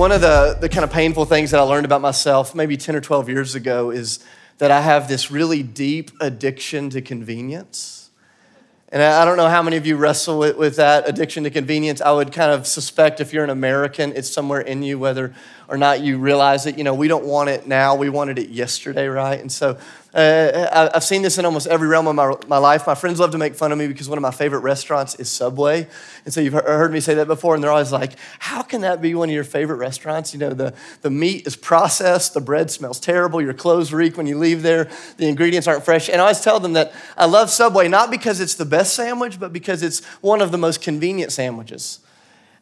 one of the, the kind of painful things that I learned about myself maybe 10 or 12 years ago is that I have this really deep addiction to convenience. And I don't know how many of you wrestle with, with that addiction to convenience. I would kind of suspect if you're an American, it's somewhere in you, whether or not you realize it. You know, we don't want it now, we wanted it yesterday, right? And so uh, I've seen this in almost every realm of my, my life. My friends love to make fun of me because one of my favorite restaurants is Subway. And so you've heard me say that before, and they're always like, How can that be one of your favorite restaurants? You know, the, the meat is processed, the bread smells terrible, your clothes reek when you leave there, the ingredients aren't fresh. And I always tell them that I love Subway not because it's the best sandwich, but because it's one of the most convenient sandwiches.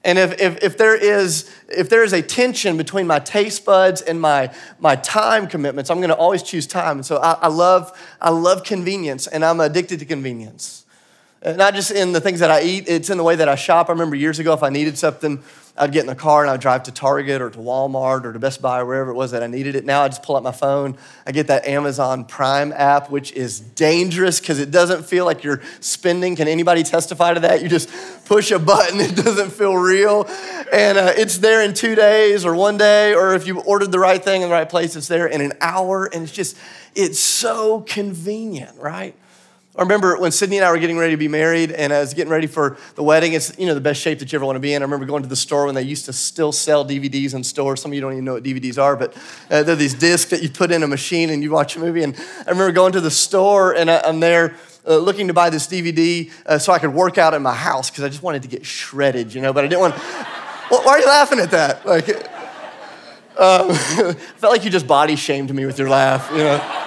And if, if, if, there is, if there is a tension between my taste buds and my, my time commitments, I'm going to always choose time. And so I, I, love, I love convenience, and I'm addicted to convenience. Uh, not just in the things that I eat, it's in the way that I shop. I remember years ago, if I needed something, I'd get in the car and I'd drive to Target or to Walmart or to Best Buy or wherever it was that I needed it. Now I just pull out my phone. I get that Amazon Prime app, which is dangerous because it doesn't feel like you're spending. Can anybody testify to that? You just push a button, it doesn't feel real. And uh, it's there in two days or one day, or if you ordered the right thing in the right place, it's there in an hour. And it's just, it's so convenient, right? I remember when Sydney and I were getting ready to be married and I was getting ready for the wedding. It's, you know, the best shape that you ever want to be in. I remember going to the store when they used to still sell DVDs in stores. Some of you don't even know what DVDs are, but uh, they're these discs that you put in a machine and you watch a movie. And I remember going to the store and I, am there uh, looking to buy this DVD uh, so I could work out in my house because I just wanted to get shredded, you know, but I didn't want, well, why are you laughing at that? Like, um, I felt like you just body shamed me with your laugh, you know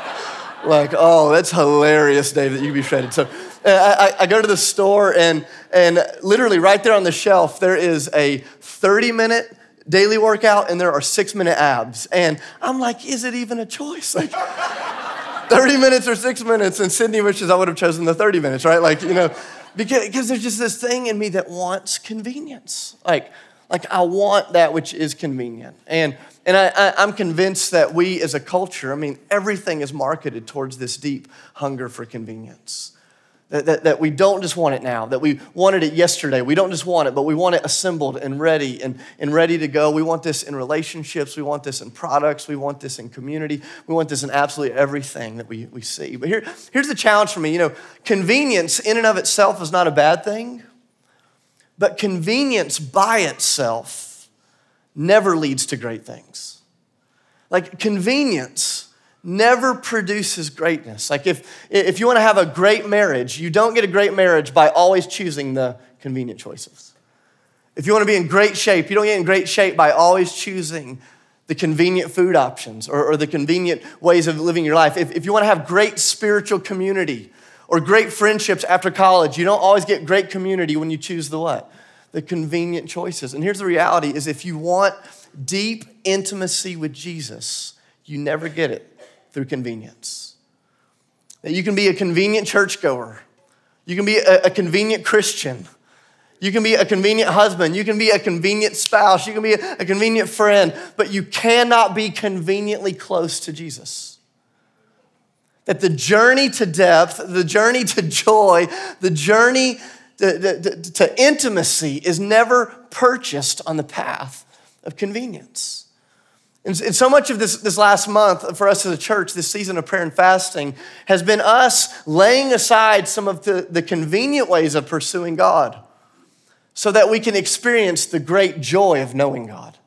like, oh, that's hilarious, Dave, that you be shredded. So uh, I, I, go to the store, and, and literally right there on the shelf, there is a 30 minute daily workout, and there are six minute abs. And I'm like, is it even a choice? Like, 30 minutes or six minutes, and Sydney wishes I would have chosen the 30 minutes, right? Like, you know, because, because there's just this thing in me that wants convenience. Like, like I want that which is convenient. And and I, am convinced that we as a culture, I mean, everything is marketed towards this deep hunger for convenience. That, that, that, we don't just want it now, that we wanted it yesterday. We don't just want it, but we want it assembled and ready and, and ready to go. We want this in relationships. We want this in products. We want this in community. We want this in absolutely everything that we, we see. But here, here's the challenge for me you know, convenience in and of itself is not a bad thing, but convenience by itself never leads to great things. Like convenience never produces greatness. Like if, if you want to have a great marriage, you don't get a great marriage by always choosing the convenient choices. If you want to be in great shape, you don't get in great shape by always choosing the convenient food options or, or the convenient ways of living your life. If, if you want to have great spiritual community or great friendships after college, you don't always get great community when you choose the what? The convenient choices. And here's the reality is if you want deep intimacy with Jesus, you never get it through convenience. That you can be a convenient churchgoer. You can be a, a convenient Christian. You can be a convenient husband. You can be a convenient spouse. You can be a, a convenient friend, but you cannot be conveniently close to Jesus. That the journey to depth, the journey to joy, the journey to, to, intimacy is never purchased on the path of convenience. And, and so much of this, this last month for us as a church, this season of prayer and fasting, has been us laying aside some of the, the convenient ways of pursuing God so that we can experience the great joy of knowing God.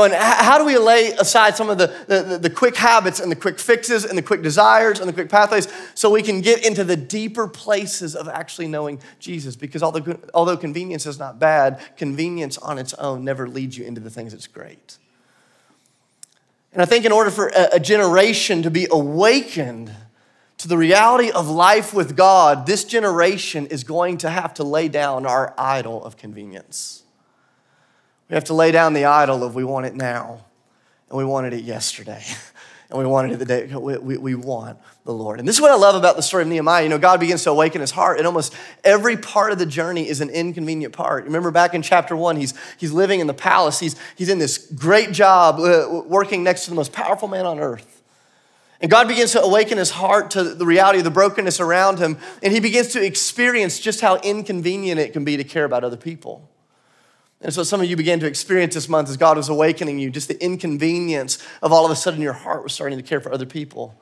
Going, how do we lay aside some of the, the, the, quick habits and the quick fixes and the quick desires and the quick pathways so we can get into the deeper places of actually knowing Jesus? Because although, although convenience is not bad, convenience on its own never leads you into the things that's great. And I think in order for a, a generation to be awakened to the reality of life with God, this generation is going to have to lay down our idol of convenience. We have to lay down the idol of we want it now, and we wanted it yesterday, and we wanted it the day. We, we, we want the Lord. And this is what I love about the story of Nehemiah. You know, God begins to awaken his heart, and almost every part of the journey is an inconvenient part. Remember back in chapter one, he's, he's living in the palace, he's, he's in this great job uh, working next to the most powerful man on earth. And God begins to awaken his heart to the reality of the brokenness around him, and he begins to experience just how inconvenient it can be to care about other people. And so some of you began to experience this month as God was awakening you, just the inconvenience of all of a sudden your heart was starting to care for other people.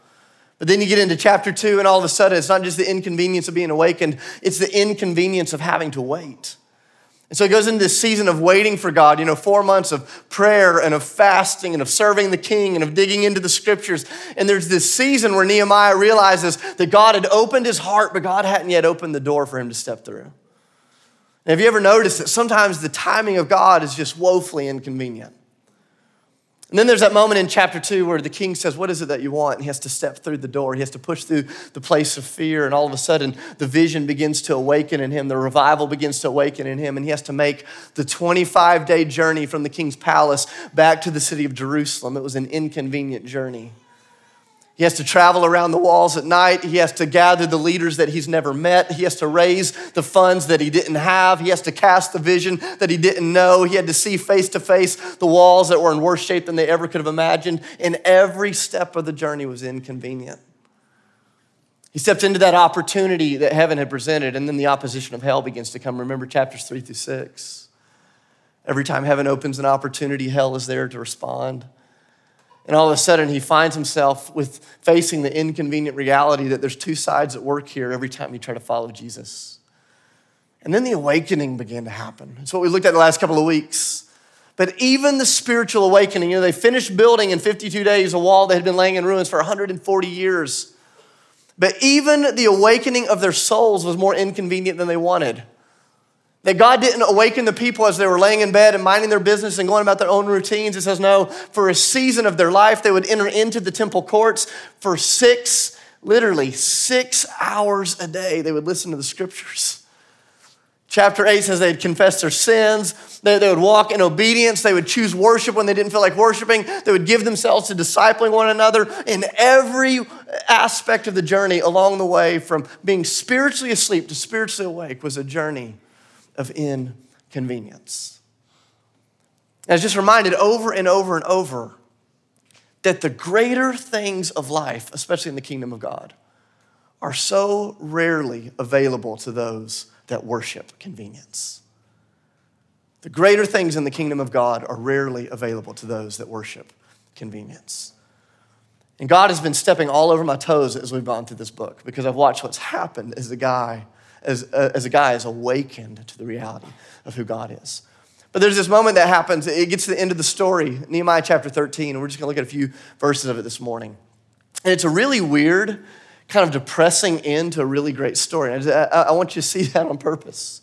But then you get into chapter two, and all of a sudden it's not just the inconvenience of being awakened, it's the inconvenience of having to wait. And so it goes into this season of waiting for God, you know, four months of prayer and of fasting and of serving the king and of digging into the scriptures. And there's this season where Nehemiah realizes that God had opened his heart, but God hadn't yet opened the door for him to step through. And have you ever noticed that sometimes the timing of God is just woefully inconvenient? And then there's that moment in chapter two where the king says, What is it that you want? And he has to step through the door. He has to push through the place of fear. And all of a sudden, the vision begins to awaken in him. The revival begins to awaken in him. And he has to make the 25 day journey from the king's palace back to the city of Jerusalem. It was an inconvenient journey. He has to travel around the walls at night. He has to gather the leaders that he's never met. He has to raise the funds that he didn't have. He has to cast the vision that he didn't know. He had to see face to face the walls that were in worse shape than they ever could have imagined. And every step of the journey was inconvenient. He stepped into that opportunity that heaven had presented, and then the opposition of hell begins to come. Remember chapters three through six. Every time heaven opens an opportunity, hell is there to respond. And all of a sudden, he finds himself with facing the inconvenient reality that there's two sides at work here every time you try to follow Jesus. And then the awakening began to happen. It's what we looked at the last couple of weeks. But even the spiritual awakening, you know, they finished building in 52 days a wall that had been laying in ruins for 140 years. But even the awakening of their souls was more inconvenient than they wanted. That God didn't awaken the people as they were laying in bed and minding their business and going about their own routines. It says, no, for a season of their life, they would enter into the temple courts for six, literally six hours a day. They would listen to the scriptures. Chapter 8 says they'd confess their sins. They, they would walk in obedience. They would choose worship when they didn't feel like worshiping. They would give themselves to discipling one another in every aspect of the journey along the way from being spiritually asleep to spiritually awake was a journey of inconvenience. I was just reminded over and over and over that the greater things of life, especially in the kingdom of God, are so rarely available to those that worship convenience. The greater things in the kingdom of God are rarely available to those that worship convenience. And God has been stepping all over my toes as we've gone through this book because I've watched what's happened as a guy as, uh, as a guy is awakened to the reality of who God is. But there's this moment that happens. It gets to the end of the story, Nehemiah chapter 13, and we're just going to look at a few verses of it this morning. And it's a really weird, kind of depressing end to a really great story. I, I want you to see that on purpose.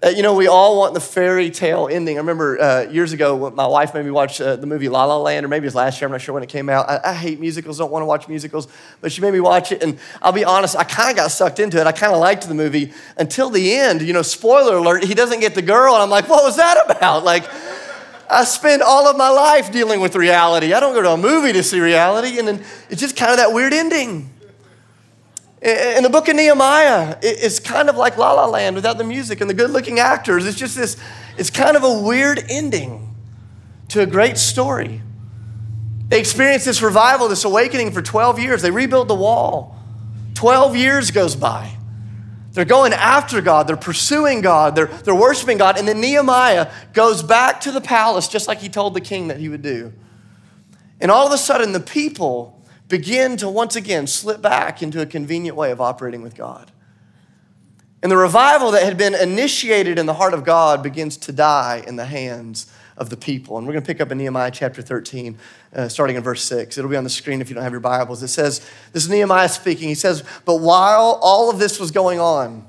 Uh, you know, we all want the fairy tale ending. I remember uh, years ago, my wife made me watch uh, the movie La La Land, or maybe it was last year, I'm not sure when it came out. I, I hate musicals, don't want to watch musicals, but she made me watch it, and I'll be honest, I kind of got sucked into it. I kind of liked the movie until the end. You know, spoiler alert, he doesn't get the girl, and I'm like, what was that about? Like, I spend all of my life dealing with reality. I don't go to a movie to see reality, and then it's just kind of that weird ending. In the book of Nehemiah, it's kind of like La La Land without the music and the good looking actors. It's just this, it's kind of a weird ending to a great story. They experienced this revival, this awakening for 12 years. They rebuild the wall. 12 years goes by. They're going after God, they're pursuing God, they're, they're worshiping God. And then Nehemiah goes back to the palace just like he told the king that he would do. And all of a sudden, the people begin to once again slip back into a convenient way of operating with God. And the revival that had been initiated in the heart of God begins to die in the hands of the people. And we're going to pick up in Nehemiah chapter 13, uh, starting in verse 6. It'll be on the screen if you don't have your Bibles. It says, This is Nehemiah speaking. He says, But while all of this was going on,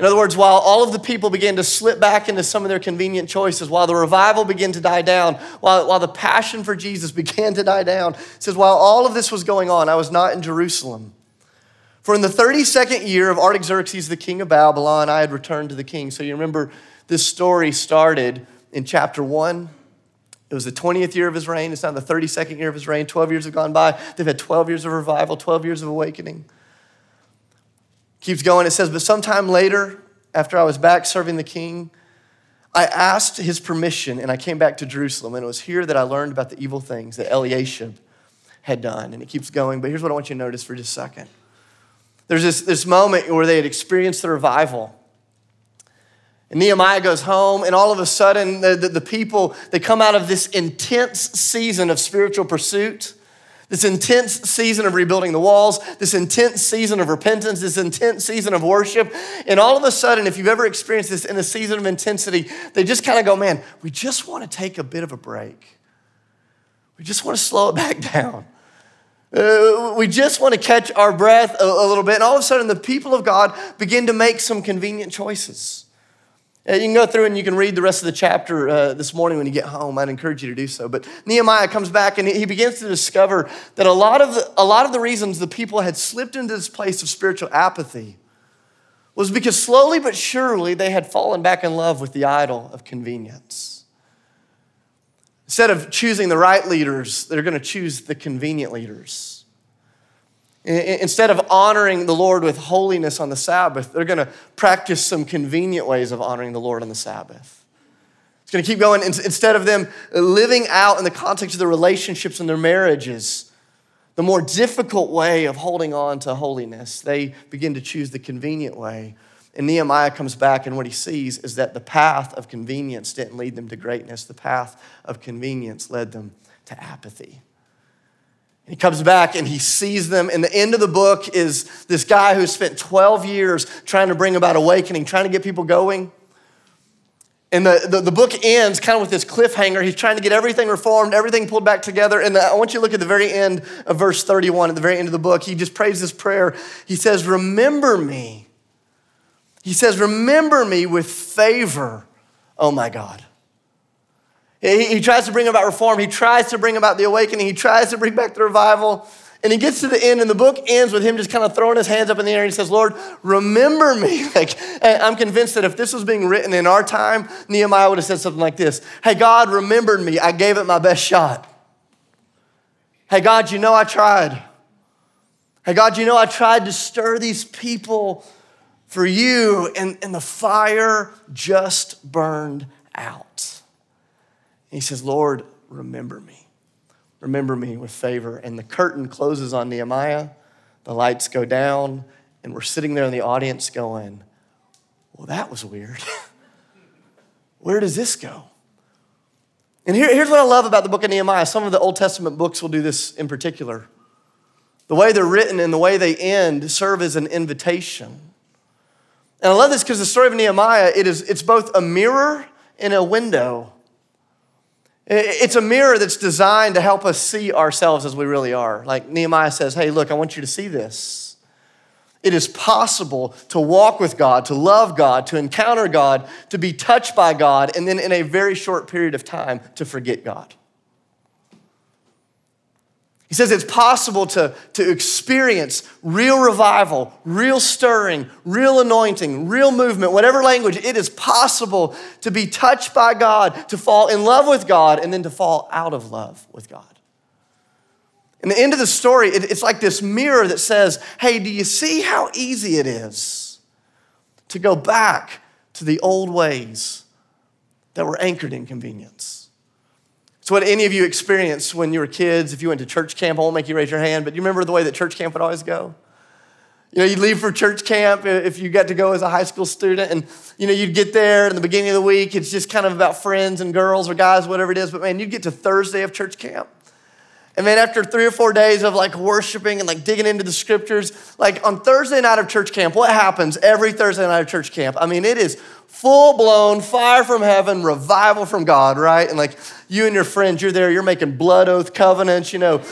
in other words, while all of the people began to slip back into some of their convenient choices, while the revival began to die down, while, while the passion for Jesus began to die down, says, while all of this was going on, I was not in Jerusalem. For in the 32nd year of Artaxerxes, the king of Babylon, I had returned to the king. So you remember this story started in chapter 1. It was the 20th year of his reign. It's now the 32nd year of his reign. 12 years have gone by. They've had 12 years of revival, 12 years of awakening. Keeps going. It says, But sometime later, after I was back serving the king, I asked his permission and I came back to Jerusalem. And it was here that I learned about the evil things that Eliashib had done. And it keeps going. But here's what I want you to notice for just a second. There's this, this moment where they had experienced the revival. And Nehemiah goes home, and all of a sudden, the, the, the, people, they come out of this intense season of spiritual pursuit, this intense season of rebuilding the walls, this intense season of repentance, this intense season of worship. And all of a sudden, if you've ever experienced this in a season of intensity, they just kind of go, man, we just want to take a bit of a break. We just want to slow it back down. Uh, we just want to catch our breath a, a little bit. And all of a sudden, the people of God begin to make some convenient choices. Uh, you can go through and you can read the rest of the chapter uh, this morning when you get home. I'd encourage you to do so. But Nehemiah comes back and he begins to discover that a lot of the, a lot of the reasons the people had slipped into this place of spiritual apathy was because slowly but surely they had fallen back in love with the idol of convenience. Instead of choosing the right leaders, they're going to choose the convenient leaders. Instead of honoring the Lord with holiness on the Sabbath, they're going to practice some convenient ways of honoring the Lord on the Sabbath. It's going to keep going. Instead of them living out in the context of their relationships and their marriages, the more difficult way of holding on to holiness, they begin to choose the convenient way. And Nehemiah comes back, and what he sees is that the path of convenience didn't lead them to greatness, the path of convenience led them to apathy. He comes back and he sees them. And the end of the book is this guy who spent 12 years trying to bring about awakening, trying to get people going. And the, the, the, book ends kind of with this cliffhanger. He's trying to get everything reformed, everything pulled back together. And I want you to look at the very end of verse 31, at the very end of the book. He just prays this prayer. He says, Remember me. He says, Remember me with favor, oh my God. He, he tries to bring about reform. He tries to bring about the awakening. He tries to bring back the revival. And he gets to the end, and the book ends with him just kind of throwing his hands up in the air. And he says, Lord, remember me. Like, I'm convinced that if this was being written in our time, Nehemiah would have said something like this Hey, God remembered me. I gave it my best shot. Hey, God, you know I tried. Hey, God, you know I tried to stir these people for you, and, and the fire just burned out. He says, Lord, remember me. Remember me with favor. And the curtain closes on Nehemiah, the lights go down, and we're sitting there in the audience going, Well, that was weird. Where does this go? And here, here's what I love about the book of Nehemiah. Some of the Old Testament books will do this in particular. The way they're written and the way they end serve as an invitation. And I love this because the story of Nehemiah, it is, it's both a mirror and a window it's a mirror that's designed to help us see ourselves as we really are. Like Nehemiah says, Hey, look, I want you to see this. It is possible to walk with God, to love God, to encounter God, to be touched by God, and then in a very short period of time to forget God. He says it's possible to, to experience real revival, real stirring, real anointing, real movement, whatever language, it is possible to be touched by God, to fall in love with God, and then to fall out of love with God. And the end of the story, it, it's like this mirror that says, hey, do you see how easy it is to go back to the old ways that were anchored in convenience? It's what any of you experienced when you were kids. If you went to church camp, I won't make you raise your hand, but you remember the way that church camp would always go? You know, you'd leave for church camp if you got to go as a high school student, and you know, you'd get there in the beginning of the week, it's just kind of about friends and girls or guys, whatever it is. But man, you'd get to Thursday of church camp. And then after three or four days of like worshiping and like digging into the scriptures, like on Thursday night of church camp, what happens every Thursday night of church camp? I mean, it is full blown fire from heaven, revival from God, right? And like you and your friends, you're there, you're making blood oath covenants, you know,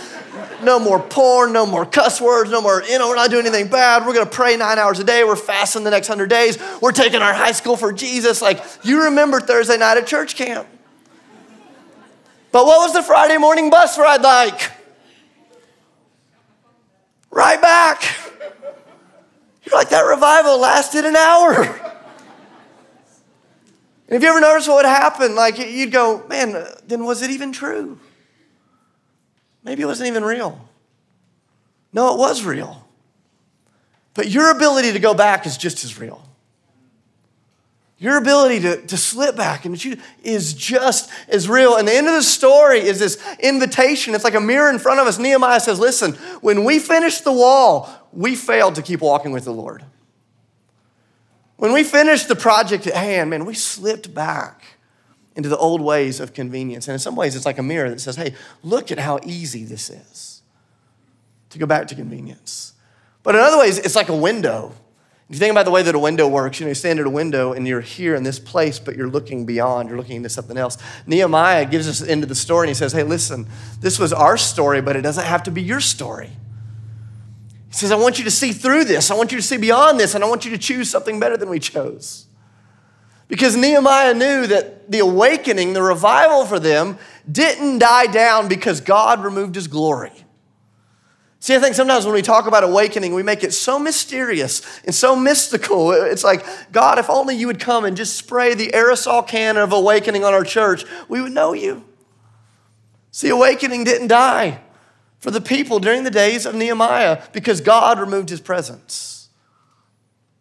no more porn, no more cuss words, no more, you know, we're not doing anything bad. We're gonna pray nine hours a day. We're fasting the next hundred days. We're taking our high school for Jesus. Like you remember Thursday night at church camp. But what was the Friday morning bus ride like? Right back. You're like, that revival lasted an hour. And if you ever notice what would happen, like you'd go, man, uh, then was it even true? Maybe it wasn't even real. No, it was real. But your ability to go back is just as real. Your ability to, to slip back and you is just as real. And the end of the story is this invitation. It's like a mirror in front of us. Nehemiah says, Listen, when we finished the wall, we failed to keep walking with the Lord. When we finished the project at hand, man, we slipped back into the old ways of convenience. And in some ways, it's like a mirror that says, hey, look at how easy this is to go back to convenience. But in other ways, it's like a window. If you think about the way that a window works, you know, you stand at a window and you're here in this place, but you're looking beyond, you're looking into something else. Nehemiah gives us into the story and he says, hey, listen, this was our story, but it doesn't have to be your story. He says, I want you to see through this. I want you to see beyond this, and I want you to choose something better than we chose. Because Nehemiah knew that the awakening, the revival for them, didn't die down because God removed his glory. See, I think sometimes when we talk about awakening, we make it so mysterious and so mystical. It's like, God, if only you would come and just spray the aerosol can of awakening on our church, we would know you. See, awakening didn't die for the people during the days of Nehemiah because God removed his presence.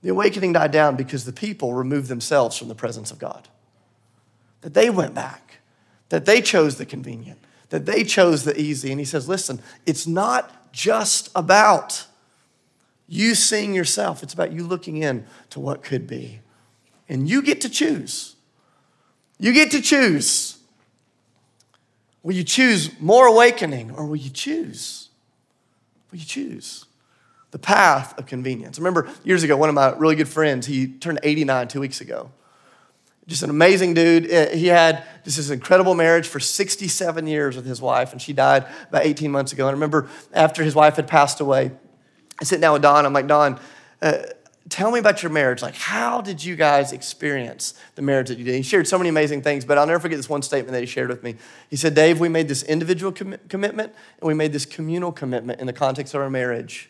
The awakening died down because the people removed themselves from the presence of God. That they went back, that they chose the convenient, that they chose the easy. And he says, listen, it's not just about you seeing yourself, it's about you looking in to what could be. And you get to choose. You get to choose. Will you choose more awakening or will you choose? Will you choose? The path of convenience. I remember years ago, one of my really good friends, he turned 89 two weeks ago. Just an amazing dude. Uh, he had just this incredible marriage for 67 years with his wife, and she died about 18 months ago. And I remember after his wife had passed away, I sit down with Don. I'm like, Don, uh, tell me about your marriage. Like, how did you guys experience the marriage that you did? He shared so many amazing things, but I'll never forget this one statement that he shared with me. He said, Dave, we made this individual com- commitment and we made this communal commitment in the context of our marriage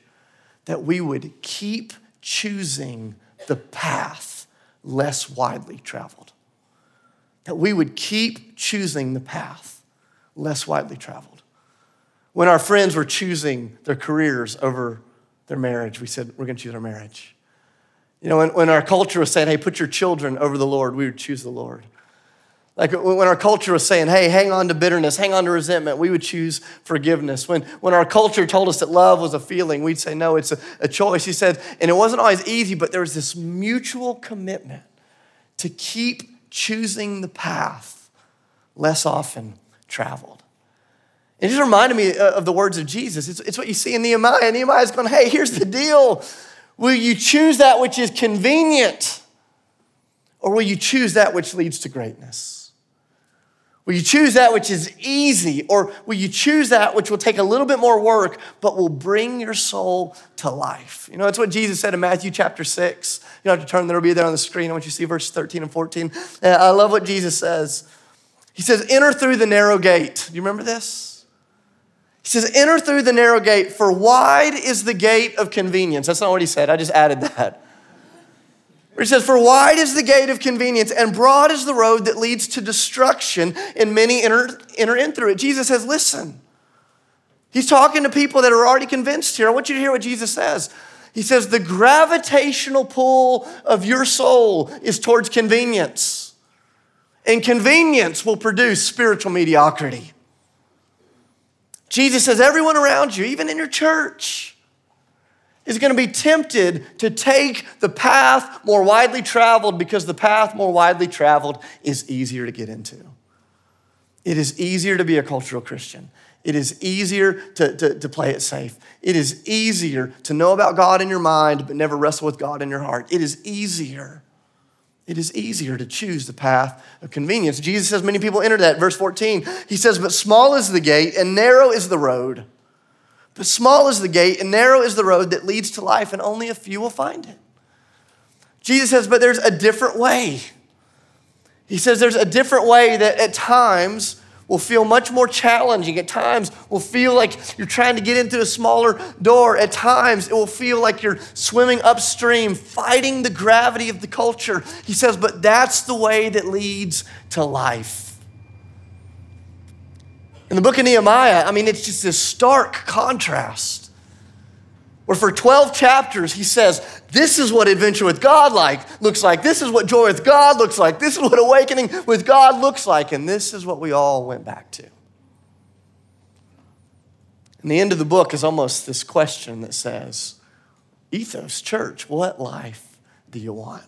that we would keep choosing the path less widely traveled. That we would keep choosing the path less widely traveled. When our friends were choosing their careers over their marriage, we said, we're going to choose our marriage. You know, when, when our culture was saying, hey, put your children over the Lord, we would choose the Lord. Like when our culture was saying, hey, hang on to bitterness, hang on to resentment, we would choose forgiveness. When, when our culture told us that love was a feeling, we'd say, no, it's a, a choice. He said, and it wasn't always easy, but there was this mutual commitment to keep choosing the path less often traveled. It just reminded me of the words of Jesus. It's, it's what you see in Nehemiah. Nehemiah's going, hey, here's the deal. Will you choose that which is convenient? Or will you choose that which leads to greatness? Will you choose that which is easy? Or will you choose that which will take a little bit more work, but will bring your soul to life? You know, that's what Jesus said in Matthew chapter 6. You don't have to turn, there will be there on the screen. I want you to see verses 13 and 14. Uh, I love what Jesus says. He says, Enter through the narrow gate. Do you remember this? He says, Enter through the narrow gate, for wide is the gate of convenience. That's not what he said, I just added that. He says, For wide is the gate of convenience, and broad is the road that leads to destruction, and many enter, enter in through it. Jesus says, Listen. He's talking to people that are already convinced here. I want you to hear what Jesus says. He says, The gravitational pull of your soul is towards convenience, and convenience will produce spiritual mediocrity. Jesus says, everyone around you, even in your church, is going to be tempted to take the path more widely traveled because the path more widely traveled is easier to get into. It is easier to be a cultural Christian. It is easier to, to, to, play it safe. It is easier to know about God in your mind, but never wrestle with God in your heart. It is easier it is easier to choose the path of convenience. Jesus says many people enter that. Verse 14, he says, But small is the gate and narrow is the road. But small is the gate and narrow is the road that leads to life, and only a few will find it. Jesus says, But there's a different way. He says there's a different way that at times will feel much more challenging. At times, will feel like you're trying to get into a smaller door. At times, it will feel like you're swimming upstream, fighting the gravity of the culture. He says, but that's the way that leads to life. In the book of Nehemiah, I mean, it's just this stark contrast where for 12 chapters he says, This is what adventure with God like looks like. This is what joy with God looks like. This is what awakening with God looks like. And this is what we all went back to. And the end of the book is almost this question that says, Ethos, church, what life do you want?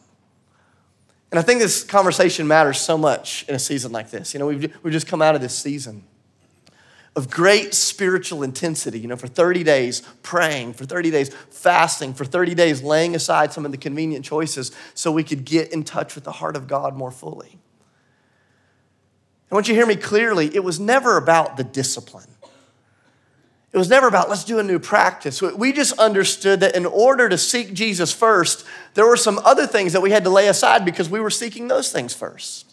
And I think this conversation matters so much in a season like this. You know, we've, we've just come out of this season of great spiritual intensity, you know, for 30 days praying, for 30 days fasting, for 30 days laying aside some of the convenient choices so we could get in touch with the heart of God more fully. I want you to hear me clearly. It was never about the discipline. It was never about let's do a new practice. We just understood that in order to seek Jesus first, there were some other things that we had to lay aside because we were seeking those things first.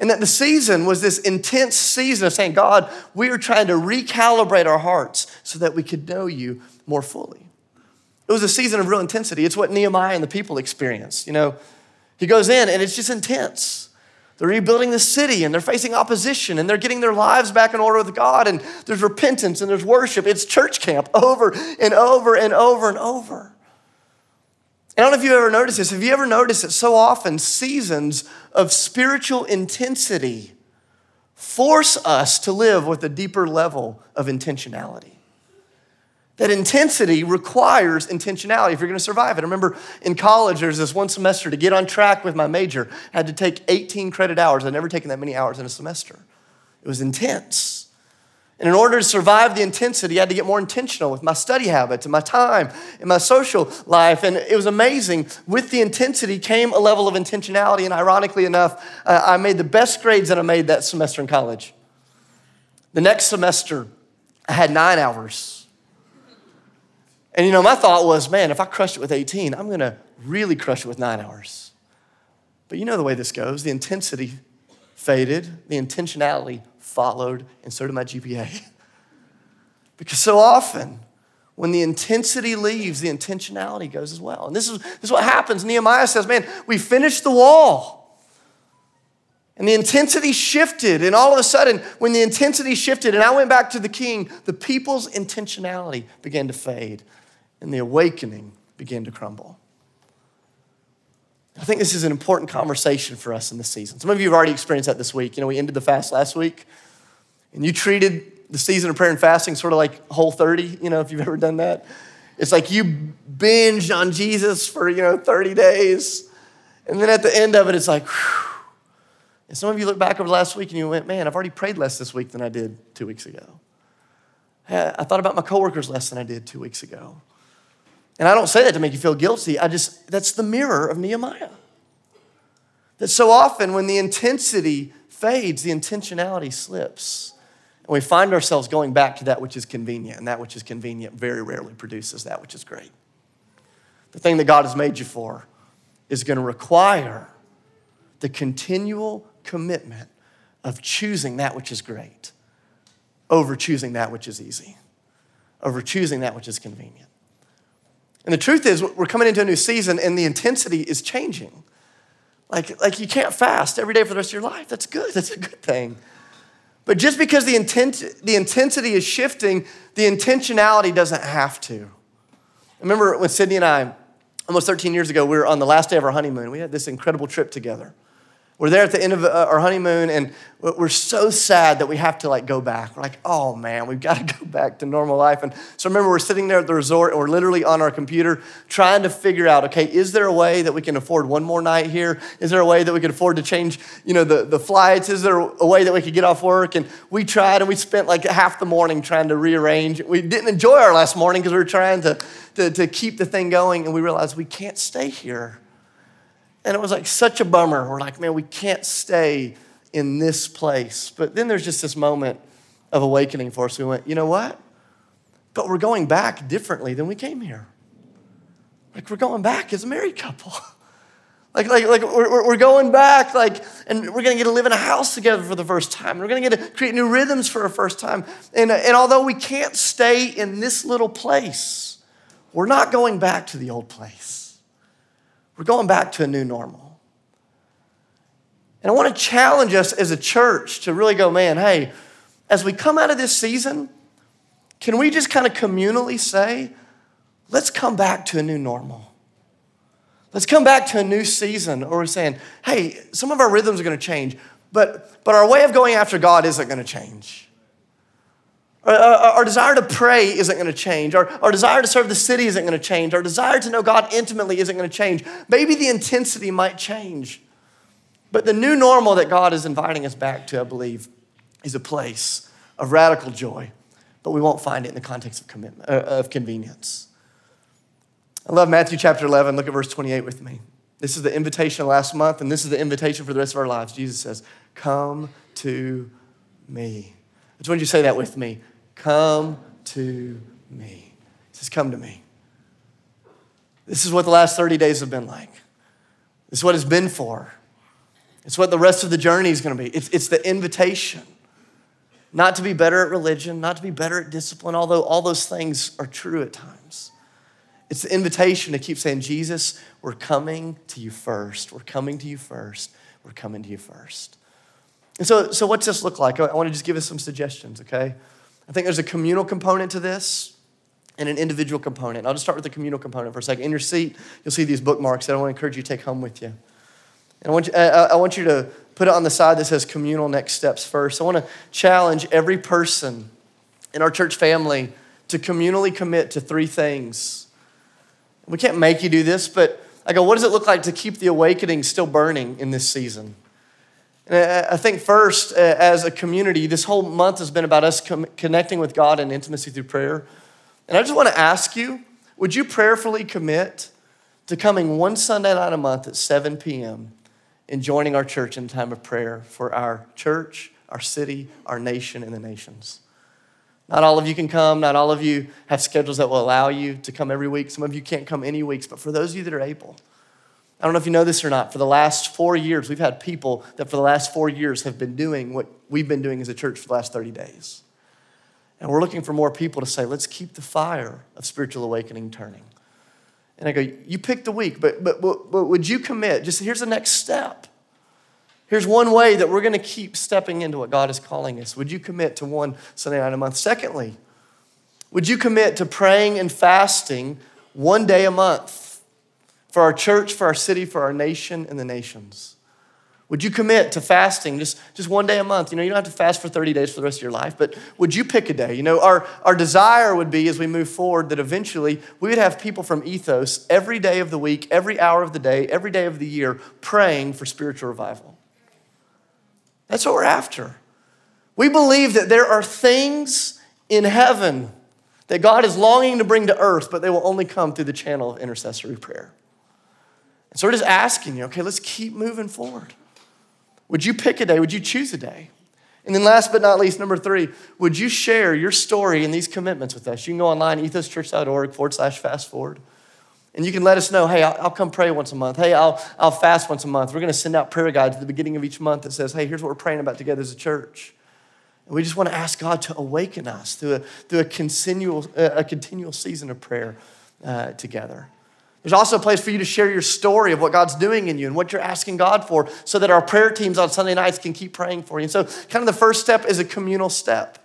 And that the season was this intense season of saying, God, we are trying to recalibrate our hearts so that we could know you more fully. It was a season of real intensity. It's what Nehemiah and the people experienced. You know, he goes in and it's just intense. They're rebuilding the city and they're facing opposition and they're getting their lives back in order with God and there's repentance and there's worship. It's church camp over and over and over and over. I don't know if you've ever noticed this. Have you ever noticed that so often seasons of spiritual intensity force us to live with a deeper level of intentionality? that intensity requires intentionality if you're going to survive it. I remember in college, there's this one semester to get on track with my major, I had to take 18 credit hours. I'd never taken that many hours in a semester. It was intense. And in order to survive the intensity, I had to get more intentional with my study habits and my time and my social life. And it was amazing. With the intensity came a level of intentionality. And ironically enough, uh, I made the best grades that I made that semester in college. The next semester, I had nine hours and you know, my thought was, man, if I crushed it with 18, I'm gonna really crush it with nine hours. But you know the way this goes the intensity faded, the intentionality followed, and so did my GPA. because so often, when the intensity leaves, the intentionality goes as well. And this is, this is what happens. Nehemiah says, man, we finished the wall. And the intensity shifted. And all of a sudden, when the intensity shifted and I went back to the king, the people's intentionality began to fade and the awakening began to crumble. I think this is an important conversation for us in this season. Some of you have already experienced that this week. You know, we ended the fast last week, and you treated the season of prayer and fasting sort of like whole 30, you know, if you've ever done that. It's like you binged on Jesus for, you know, 30 days. And then at the end of it, it's like, whew. And some of you look back over last week and you went, man, I've already prayed less this week than I did two weeks ago. I thought about my coworkers less than I did two weeks ago. And I don't say that to make you feel guilty. I just, that's the mirror of Nehemiah. That so often when the intensity fades, the intentionality slips. And we find ourselves going back to that which is convenient, and that which is convenient very rarely produces that which is great. The thing that God has made you for is going to require the continual commitment of choosing that which is great over choosing that which is easy, over choosing that which is convenient. And the truth is, we're coming into a new season and the intensity is changing. Like, like you can't fast every day for the rest of your life. That's good, that's a good thing. But just because the, intent, the intensity is shifting, the intentionality doesn't have to. I remember when Sydney and I, almost 13 years ago, we were on the last day of our honeymoon. We had this incredible trip together. We're there at the end of uh, our honeymoon, and we're so sad that we have to like go back. We're like, oh man, we've got to go back to normal life. And so remember, we're sitting there at the resort, and we're literally on our computer trying to figure out, okay, is there a way that we can afford one more night here? Is there a way that we can afford to change, you know, the, the flights? Is there a way that we could get off work? And we tried, and we spent like half the morning trying to rearrange. We didn't enjoy our last morning because we were trying to, to, to keep the thing going, and we realized we can't stay here and it was like such a bummer. We're like, man, we can't stay in this place. But then there's just this moment of awakening for us. We went, you know what? But we're going back differently than we came here. Like we're going back as a married couple. like, like, like we're, we're going back, like, and we're gonna get to live in a house together for the first time. We're gonna get to create new rhythms for the first time. And, and although we can't stay in this little place, we're not going back to the old place. We're going back to a new normal. And I want to challenge us as a church to really go, man, hey, as we come out of this season, can we just kind of communally say, let's come back to a new normal? Let's come back to a new season. Or we're saying, hey, some of our rhythms are going to change, but, but our way of going after God isn't going to change. Our, our, our desire to pray isn't going to change. Our, our desire to serve the city isn't going to change. Our desire to know God intimately isn't going to change. Maybe the intensity might change. But the new normal that God is inviting us back to, I believe, is a place of radical joy. But we won't find it in the context of, commitment, uh, of convenience. I love Matthew chapter 11. Look at verse 28 with me. This is the invitation last month, and this is the invitation for the rest of our lives. Jesus says, Come to me. I just want you to say that with me. Come to me. He says, Come to me. This is what the last 30 days have been like. This is what it's been for. It's what the rest of the journey is going to be. It's, it's the invitation. Not to be better at religion, not to be better at discipline, although all those things are true at times. It's the invitation to keep saying, Jesus, we're coming to you first. We're coming to you first. We're coming to you first. And so, so what's this look like? I want to just give us some suggestions, okay? I think there's a communal component to this and an individual component. I'll just start with the communal component for a second. In your seat, you'll see these bookmarks that I want to encourage you to take home with you. And I want you, I want you to put it on the side that says communal next steps first. I want to challenge every person in our church family to communally commit to three things. We can't make you do this, but I go, what does it look like to keep the awakening still burning in this season? And I think first, uh, as a community, this whole month has been about us connecting with God in intimacy through prayer. And I just want to ask you would you prayerfully commit to coming one Sunday night a month at 7 p.m and joining our church in time of prayer for our church, our city, our nation, and the nations. Not all of you can come. Not all of you have schedules that will allow you to come every week. Some of you can't come any weeks, but for those of you that are able, I don't know if you know this or not. For the last four years, we've had people that for the last four years have been doing what we've been doing as a church for the last 30 days. And we're looking for more people to say, let's keep the fire of spiritual awakening turning. And I go, You picked the week, but, but, but, but would you commit? Just here's the next step. Here's one way that we're going to keep stepping into what God is calling us. Would you commit to one Sunday night a month? Secondly, would you commit to praying and fasting one day a month for our church, for our city, for our nation, and the nations? Would you commit to fasting just, just one day a month? You know, you don't have to fast for 30 days for the rest of your life, but would you pick a day? You know, our, our desire would be as we move forward that eventually we would have people from Ethos every day of the week, every hour of the day, every day of the year praying for spiritual revival. That's what we're after. We believe that there are things in heaven that God is longing to bring to earth, but they will only come through the channel of intercessory prayer. And so we're just asking you, okay, let's keep moving forward. Would you pick a day? Would you choose a day? And then, last but not least, number three, would you share your story and these commitments with us? You can go online, ethoschurch.org forward slash fast forward. And you can let us know, hey, I'll, come pray once a month. Hey, I'll, I'll fast once a month. We're going to send out prayer guides at the beginning of each month that says, hey, here's what we're praying about together as a church. And we just want to ask God to awaken us through a, through a, continual, a continual season of prayer uh, together. There's also a place for you to share your story of what God's doing in you and what you're asking God for so that our prayer teams on Sunday nights can keep praying for you. And so, kind of the first step is a communal step.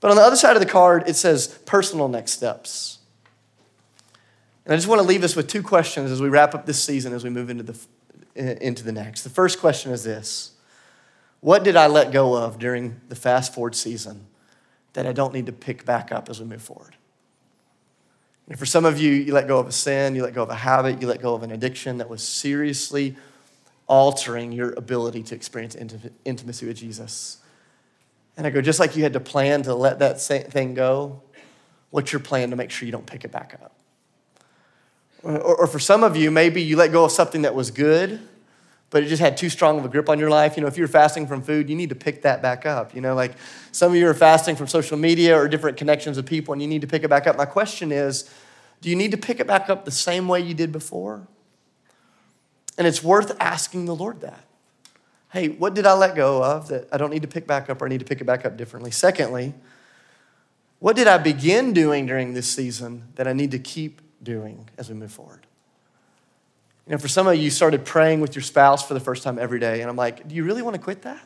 But on the other side of the card, it says personal next steps. And I just want to leave us with two questions as we wrap up this season, as we move into the, into the next. The first question is this What did I let go of during the fast forward season that I don't need to pick back up as we move forward? And for some of you, you let go of a sin, you let go of a habit, you let go of an addiction that was seriously altering your ability to experience intimacy with Jesus. And I go, just like you had to plan to let that thing go, what's your plan to make sure you don't pick it back up? Or, or for some of you, maybe you let go of something that was good, but it just had too strong of a grip on your life. You know, if you're fasting from food, you need to pick that back up. You know, like some of you are fasting from social media or different connections with people, and you need to pick it back up. My question is do you need to pick it back up the same way you did before? And it's worth asking the Lord that. Hey, what did I let go of that I don't need to pick back up or I need to pick it back up differently? Secondly, what did I begin doing during this season that I need to keep doing as we move forward? Know, for some of you, started praying with your spouse for the first time every day, and I'm like, do you really want to quit that?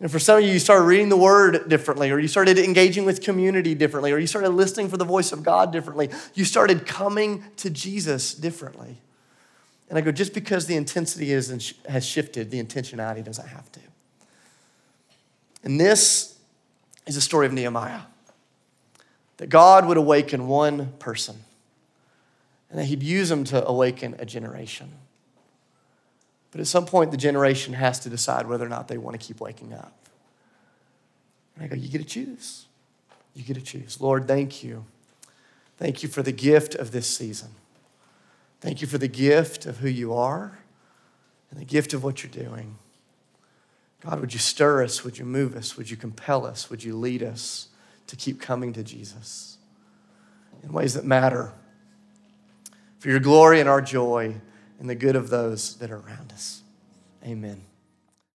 And for some of you, you started reading the word differently, or you started engaging with community differently, or you started listening for the voice of God differently. You started coming to Jesus differently. And I go, just because the intensity is and has shifted, the intentionality doesn't have to. And this is the story of Nehemiah. That God would awaken one person and that He'd use them to awaken a generation. But at some point, the generation has to decide whether or not they want to keep waking up. And I go, You get to choose. You get to choose. Lord, thank you. Thank you for the gift of this season. Thank you for the gift of who you are and the gift of what you're doing. God, would you stir us? Would you move us? Would you compel us? Would you lead us to keep coming to Jesus in ways that matter for your glory and our joy and the good of those that are around us? Amen.